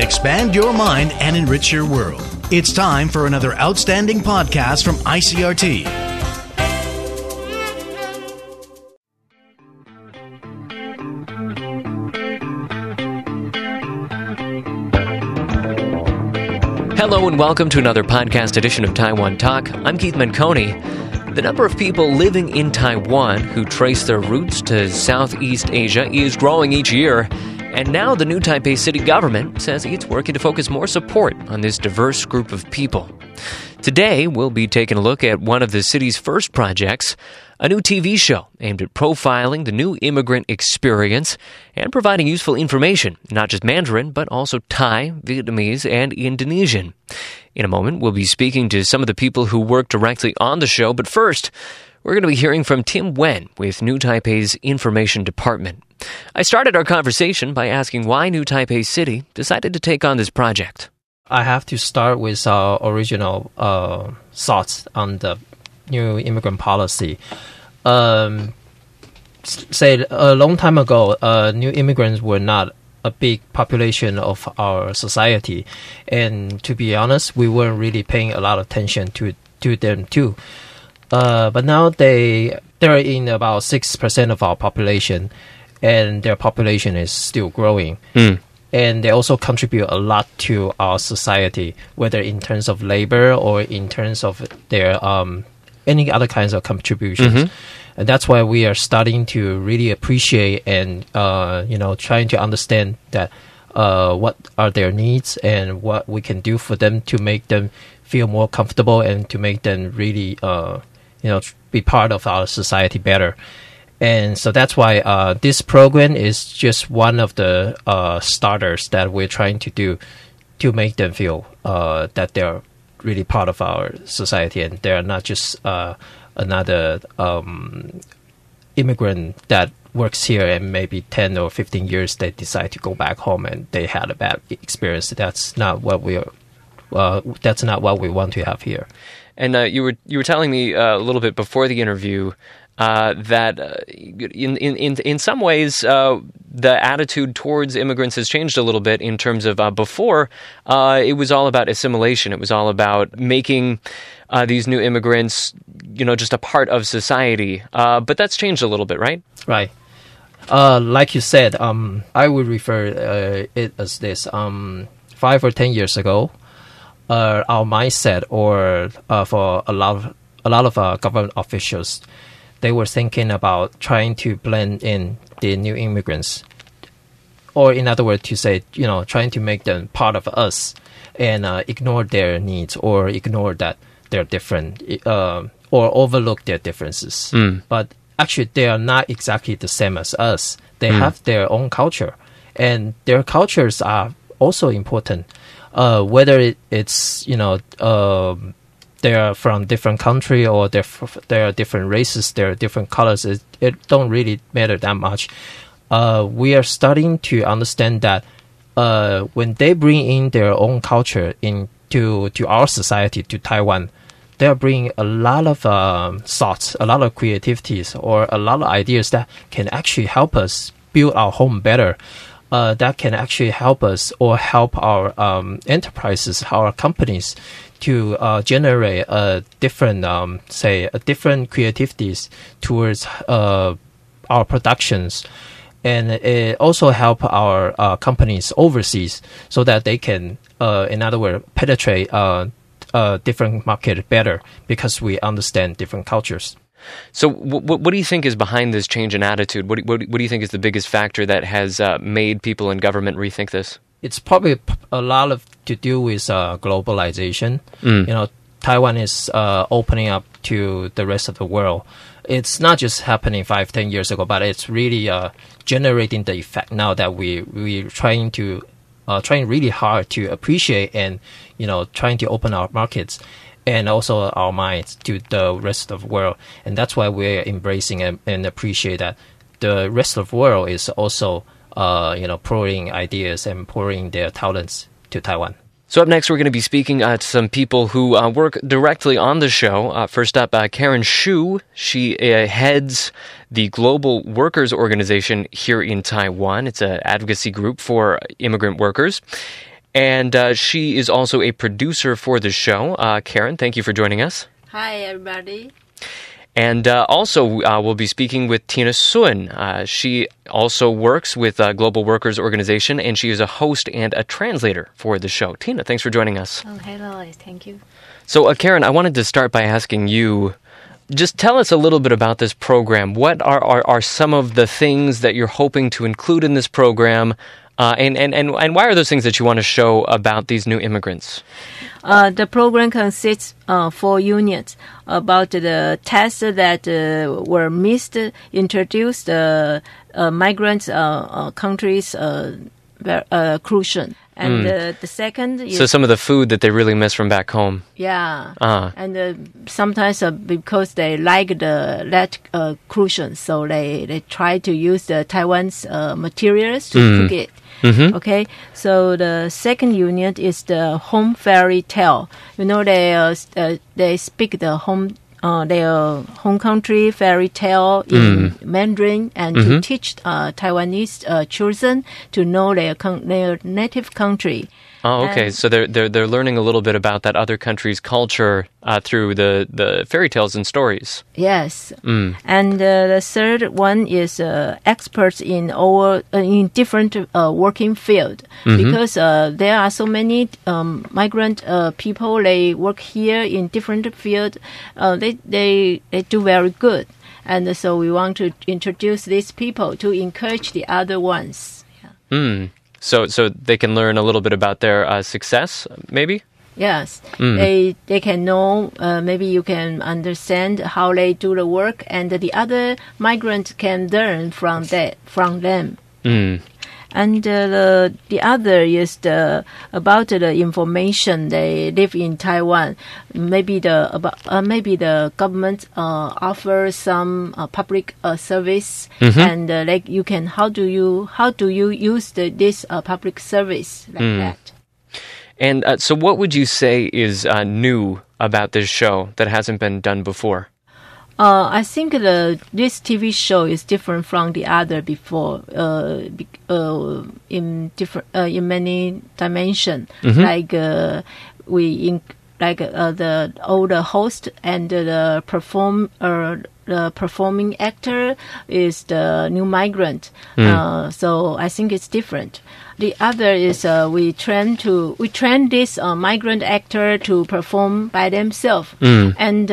expand your mind, and enrich your world. It's time for another outstanding podcast from ICRT. Hello and welcome to another podcast edition of Taiwan Talk. I'm Keith Menconi. The number of people living in Taiwan who trace their roots to Southeast Asia is growing each year. And now the new Taipei city government says it's working to focus more support on this diverse group of people. Today, we'll be taking a look at one of the city's first projects, a new TV show aimed at profiling the new immigrant experience and providing useful information, not just Mandarin, but also Thai, Vietnamese, and Indonesian. In a moment, we'll be speaking to some of the people who work directly on the show, but first, we're going to be hearing from Tim Wen with New Taipei's Information Department. I started our conversation by asking why New Taipei City decided to take on this project. I have to start with our original uh, thoughts on the new immigrant policy. Um, say a long time ago, uh, new immigrants were not a big population of our society, and to be honest, we weren't really paying a lot of attention to to them too. Uh, but now they they're in about six percent of our population, and their population is still growing. Mm and they also contribute a lot to our society, whether in terms of labor or in terms of their um, any other kinds of contributions. Mm-hmm. And that's why we are starting to really appreciate and uh, you know trying to understand that uh, what are their needs and what we can do for them to make them feel more comfortable and to make them really uh, you know be part of our society better and so that's why uh, this program is just one of the uh, starters that we're trying to do to make them feel uh, that they're really part of our society and they're not just uh, another um, immigrant that works here and maybe 10 or 15 years they decide to go back home and they had a bad experience. That's not what we are uh, that's not what we want to have here. And uh, you were you were telling me a little bit before the interview uh, that uh, in, in, in some ways uh, the attitude towards immigrants has changed a little bit in terms of uh, before uh, it was all about assimilation. It was all about making these new immigrants, you know, just a part of society. but that's changed a little bit, right? Right. like you said, um, I would refer it as this. Um, five or ten years ago, our mindset, or for a lot of a lot of government officials, they were thinking about trying to blend in the new immigrants, or in other words, to say, you know, trying to make them part of us and uh, ignore their needs or ignore that they're different uh, or overlook their differences. Mm. But actually, they are not exactly the same as us. They Mm. have their own culture, and their cultures are also important. Uh, whether it, it's you know um, they're from different country or they're f- they're different races, they're different colors. It, it don't really matter that much. Uh, we are starting to understand that uh, when they bring in their own culture into to our society to Taiwan, they are bringing a lot of um, thoughts, a lot of creativities, or a lot of ideas that can actually help us build our home better. Uh, that can actually help us or help our um, enterprises, our companies to uh, generate a different, um, say, a different creativities towards uh, our productions, and it also help our uh, companies overseas so that they can, uh, in other words, penetrate uh, a different market better because we understand different cultures. So, what, what do you think is behind this change in attitude? What do, what, do you think is the biggest factor that has uh, made people in government rethink this? It's probably a lot of to do with uh, globalization. Mm. You know, Taiwan is uh, opening up to the rest of the world. It's not just happening five, ten years ago, but it's really uh, generating the effect now that we we're trying to uh, trying really hard to appreciate and you know trying to open our markets and also our minds to the rest of the world. And that's why we're embracing and, and appreciate that the rest of the world is also uh, you know, pouring ideas and pouring their talents to Taiwan. So, up next, we're going to be speaking uh, to some people who uh, work directly on the show. Uh, first up, uh, Karen Shu. She uh, heads the Global Workers Organization here in Taiwan. It's an advocacy group for immigrant workers. And uh, she is also a producer for the show. Uh, Karen, thank you for joining us. Hi, everybody. And uh, also, uh, we'll be speaking with Tina Sun. Uh, she also works with uh, Global Workers Organization, and she is a host and a translator for the show. Tina, thanks for joining us. Oh, hello. Thank you. So, uh, Karen, I wanted to start by asking you just tell us a little bit about this program. What are, are, are some of the things that you're hoping to include in this program? Uh, and, and, and, and why are those things that you want to show about these new immigrants? Uh, the program consists uh, four units about the tests that uh, were missed, introduced uh, uh, migrants uh, countries inclusion. And the second So, some of the food that they really miss from back home. yeah, Ah. and uh, sometimes uh, because they like the that uh, so they they try to use the Taiwan's uh, materials to cook it. Okay, so the second unit is the home fairy tale. You know they uh, uh, they speak the home. Uh, their home country fairy tale in Mandarin and to teach uh, Taiwanese uh, children to know their con- their native country. Oh, okay. And- so they're, they're, they're learning a little bit about that other country's culture uh, through the, the fairy tales and stories. Yes, and uh, the third one is uh, experts in our uh, in different uh, working field because uh, there are so many um, migrant uh, people. They work here in different field. Uh, they they they do very good, and so we want to introduce these people to encourage the other ones. Yeah. So, so they can learn a little bit about their uh, success, maybe? Yes, they they can know. Uh, maybe you can understand how they do the work, and the other migrant can learn from that from them. And uh, the the other is the about the information they live in Taiwan. Maybe the about uh, maybe the government uh, offer some uh, public uh, service, and uh, like you can how do you how do you use the, this uh, public service like that. And uh, so, what would you say is uh, new about this show that hasn't been done before? Uh, I think the this TV show is different from the other before. Uh, be, uh, in different uh, in many dimension. Like uh, we in like uh, the older host and the perform uh, the performing actor is the new migrant. Uh, so I think it's different. The other is uh, we train to we train this uh, migrant actor to perform by themselves and.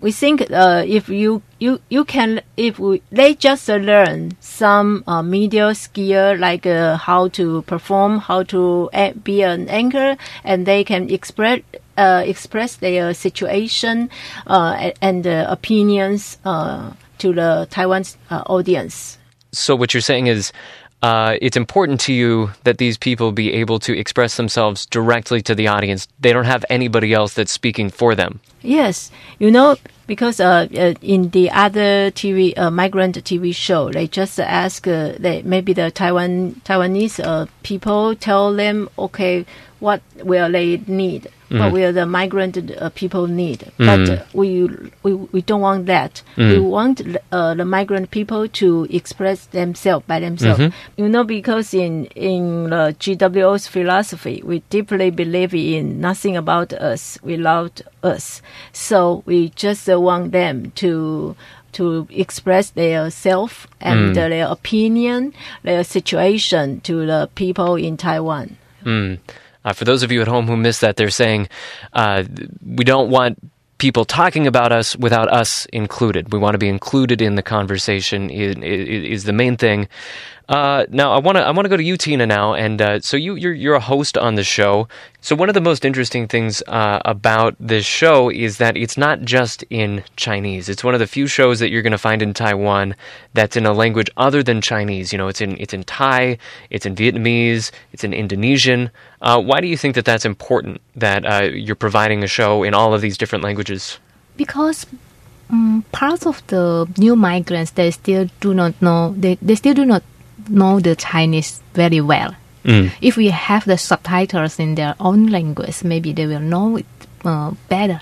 We think uh, if you, you you can if we, they just learn some uh, media skill like uh, how to perform, how to be an anchor, and they can express uh, express their situation uh, and opinions uh, to the Taiwan's audience. So, what you're saying is uh, it's important to you that these people be able to express themselves directly to the audience. They don't have anybody else that's speaking for them. Yes, you know, because uh, uh, in the other TV uh, migrant TV show, they just ask uh, they maybe the Taiwan Taiwanese uh, people tell them, okay, what will they need? What will the migrant uh, people need? But uh, we, we we don't want that. We want uh, the migrant people to express themselves by themselves. You know, because in in the GWO's philosophy, we deeply believe in nothing about us without us. So we just want them to to express their self and uh, their opinion, their situation to the people in Taiwan. Uh, for those of you at home who missed that, they're saying uh, we don't want people talking about us without us included. We want to be included in the conversation. Is, is the main thing. Uh, now, I want to I want to go to you, Tina. Now, and uh, so you you're you're a host on the show. So one of the most interesting things uh, about this show is that it's not just in Chinese. It's one of the few shows that you're going to find in Taiwan that's in a language other than Chinese. You know, it's in it's in Thai, it's in Vietnamese, it's in Indonesian. Uh, why do you think that that's important? That uh, you're providing a show in all of these different languages? because um, parts of the new migrants they still do not know they, they still do not know the Chinese very well. If we have the subtitles in their own language, maybe they will know it uh, better.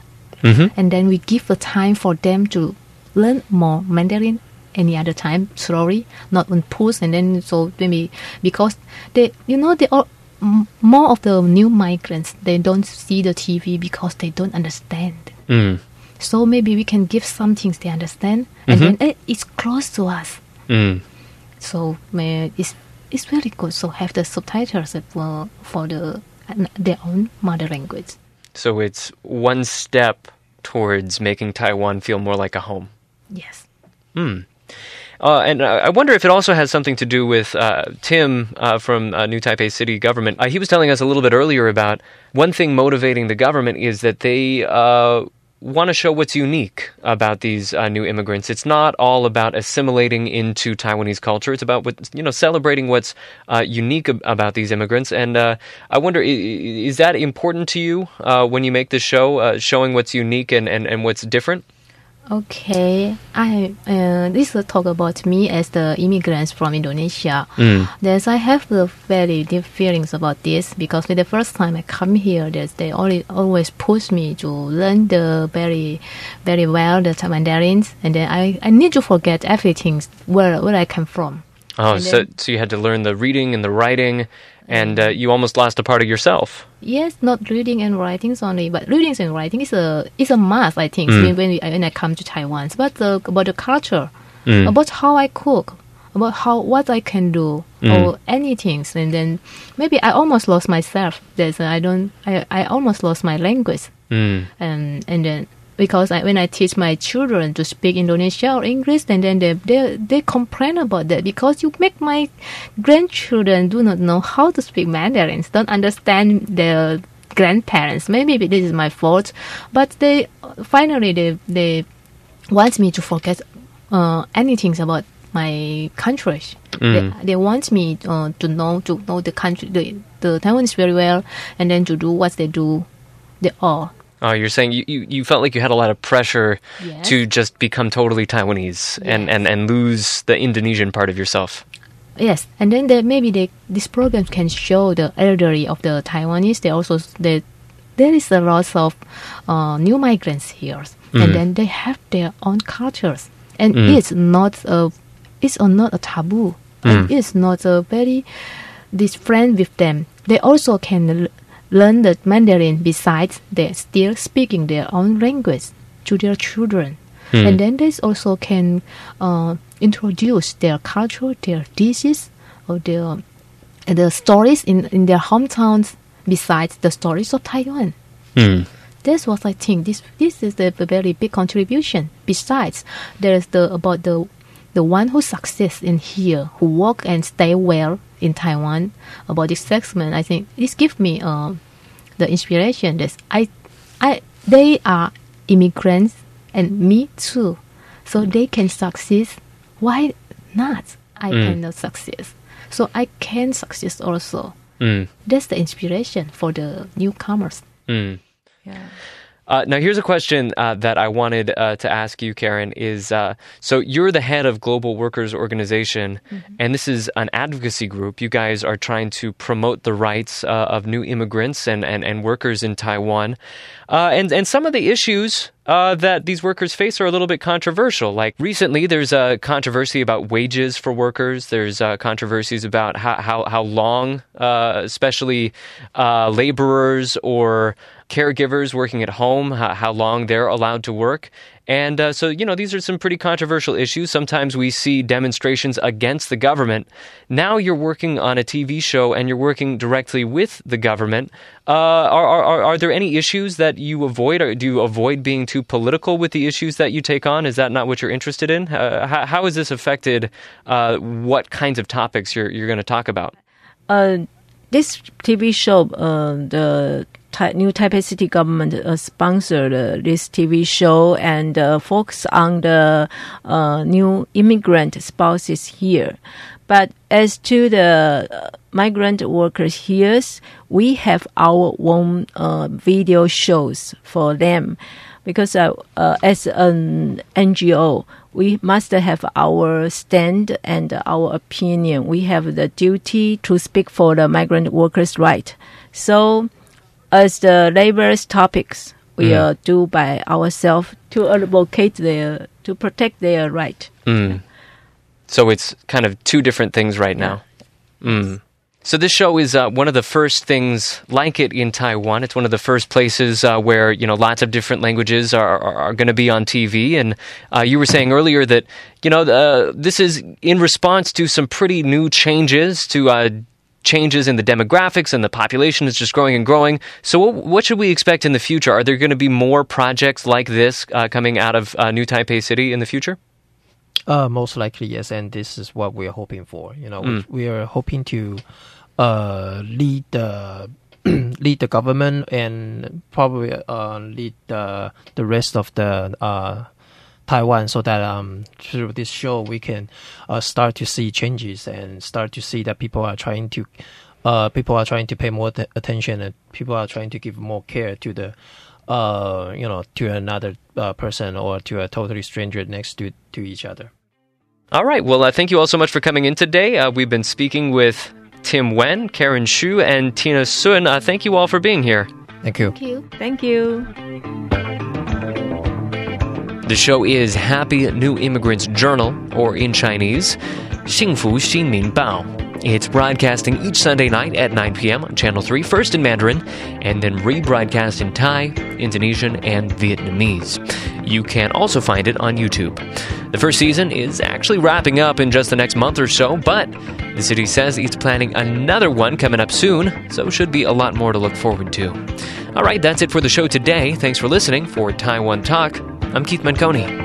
And then we give the time for them to learn more Mandarin any other time slowly, not on push. And then so maybe because they, you know, they all m- more of the new migrants they don't see the TV because they don't understand. Mm. So maybe we can give some things they understand, and then eh, it's close to us. Mm. So may it's it's very good. So have the subtitles for for the their own mother language. So it's one step towards making Taiwan feel more like a home. Yes. Uh, and uh, I wonder if it also has something to do with uh, Tim uh, from uh, New Taipei City government. Uh, he was telling us a little bit earlier about one thing motivating the government is that they uh, want to show what's unique about these uh, new immigrants. It's not all about assimilating into Taiwanese culture. It's about what, you know celebrating what's uh, unique ab- about these immigrants. And uh, I wonder, i- is that important to you uh, when you make this show, uh, showing what's unique and, and, and what's different? Okay, I uh, this will talk about me as the immigrants from Indonesia. There's I have the very deep feelings about this because the first time I come here, there's they always always push me to learn the very very well the Mandarins, and then I, I need to forget everything where where I come from. Oh, And so then- so you had to learn the reading and the writing, and uh, you almost lost a part of yourself. Yes, not reading and writings only, but reading and writing is a is a must. I think Mm. when when, we, when I come to Taiwan, but the, about the culture, Mm. about how I cook, about how what I can do Mm. or anything, and then maybe I almost lost myself. There's I don't I, I almost lost my language, Mm. and and then because I, when I teach my children to speak Indonesia or English, and then they they they complain about that because you make my grandchildren do not know how to speak Mandarin, don't understand their grandparents. Maybe this is my fault, but they finally they they want me to forget uh, anything about my country. They, they want me uh, to know to know the country the the Taiwanese very well, and then to do what they do. They all. Oh, you're saying you, you, you felt like you had a lot of pressure Yes. to just become totally Taiwanese and, and, and lose the Indonesian part of yourself. Yes, and then they, maybe they, this program can show the elderly of the Taiwanese. They also they, there is a lot of uh, new migrants here, and mm-hmm. then they have their own cultures, and mm. it's not a it's not a taboo. and mm. It's not a very this friend with them. They also can l- learn the Mandarin. Besides, they're still speaking their own language to their children, and then they also can uh, introduce their culture, their dishes, or their the stories in, in their hometowns. Besides the stories of Taiwan, that's what I think. This this is the very big contribution. Besides, there is the about the the one who success in here, who work and stay well in Taiwan. About this segment, I think this gives me uh, the inspiration that I I they are immigrants and me too, so they can succeed. Why not? I cannot succeed, so I can succeed also. Mm. That's the inspiration for the newcomers. Mm. Yeah. Uh, now, here's a question uh, that I wanted uh, to ask you, Karen. Is uh, so you're the head of Global Workers Organization, and this is an advocacy group. You guys are trying to promote the rights uh, of new immigrants and, and, and workers in Taiwan, uh, and and some of the issues uh, that these workers face are a little bit controversial. Like recently, there's a controversy about wages for workers. There's uh, controversies about how how, how long, uh, especially uh, laborers or caregivers working at home, how, how long they're allowed to work. And uh, so, you know, these are some pretty controversial issues. Sometimes we see demonstrations against the government. Now you're working on a TV show and you're working directly with the government. Uh, are, are, are there any issues that you avoid, or do you avoid being too political with the issues that you take on? Is that not what you're interested in? Uh, how, how has this affected uh, what kinds of topics you're, you're going to talk about? uh, this TV show, uh, the new Taipei City government uh, sponsored uh, this TV show and uh, focus on the uh, new immigrant spouses here. But as to the uh, migrant workers here, we have our own uh, video shows for them because as an NGO, we must have our stand and our opinion. We have the duty to speak for the migrant workers' right. So, as the labor's topics, we uh, do by ourselves to advocate their, to protect their right. So it's kind of two different things right now. Mm. So this show is uh, one of the first things like it in Taiwan. It's one of the first places uh, where you know lots of different languages are are, are going to be on TV. And uh, you were saying earlier that you know uh, this is in response to some pretty new changes to. Uh, changes in the demographics and the population is just growing and growing. So, what, what should we expect in the future? Are there going to be more projects like this uh, coming out of New Taipei City in the future? Uh, most likely, yes, and this is what we're hoping for. You know, mm. we, we, are hoping to uh, lead the lead the government and probably uh, lead the the rest of the uh, Taiwan, so that um, through this show we can uh, start to see changes and start to see that people are trying to uh, people are trying to pay more t- attention and people are trying to give more care to the uh, you know to another uh, person or to a totally stranger next to to each other. All right. Well, uh, thank you all so much for coming in today. Uh, we've been speaking with Tim Wen, Karen Shu, and Tina Sun. Uh, thank you all for being here. Thank you. Thank you. Thank you. The show is Happy New Immigrants Journal, or in Chinese, 幸福新民报. It's broadcasting each Sunday night at 9 p.m. on Channel 3, first in Mandarin, and then rebroadcast in Thai, Indonesian, and Vietnamese. You can also find it on YouTube. The first season is actually wrapping up in just the next month or so, but the city says it's planning another one coming up soon, so should be a lot more to look forward to. All right, that's it for the show today. Thanks for listening. For Taiwan Talk, I'm Keith Menconi.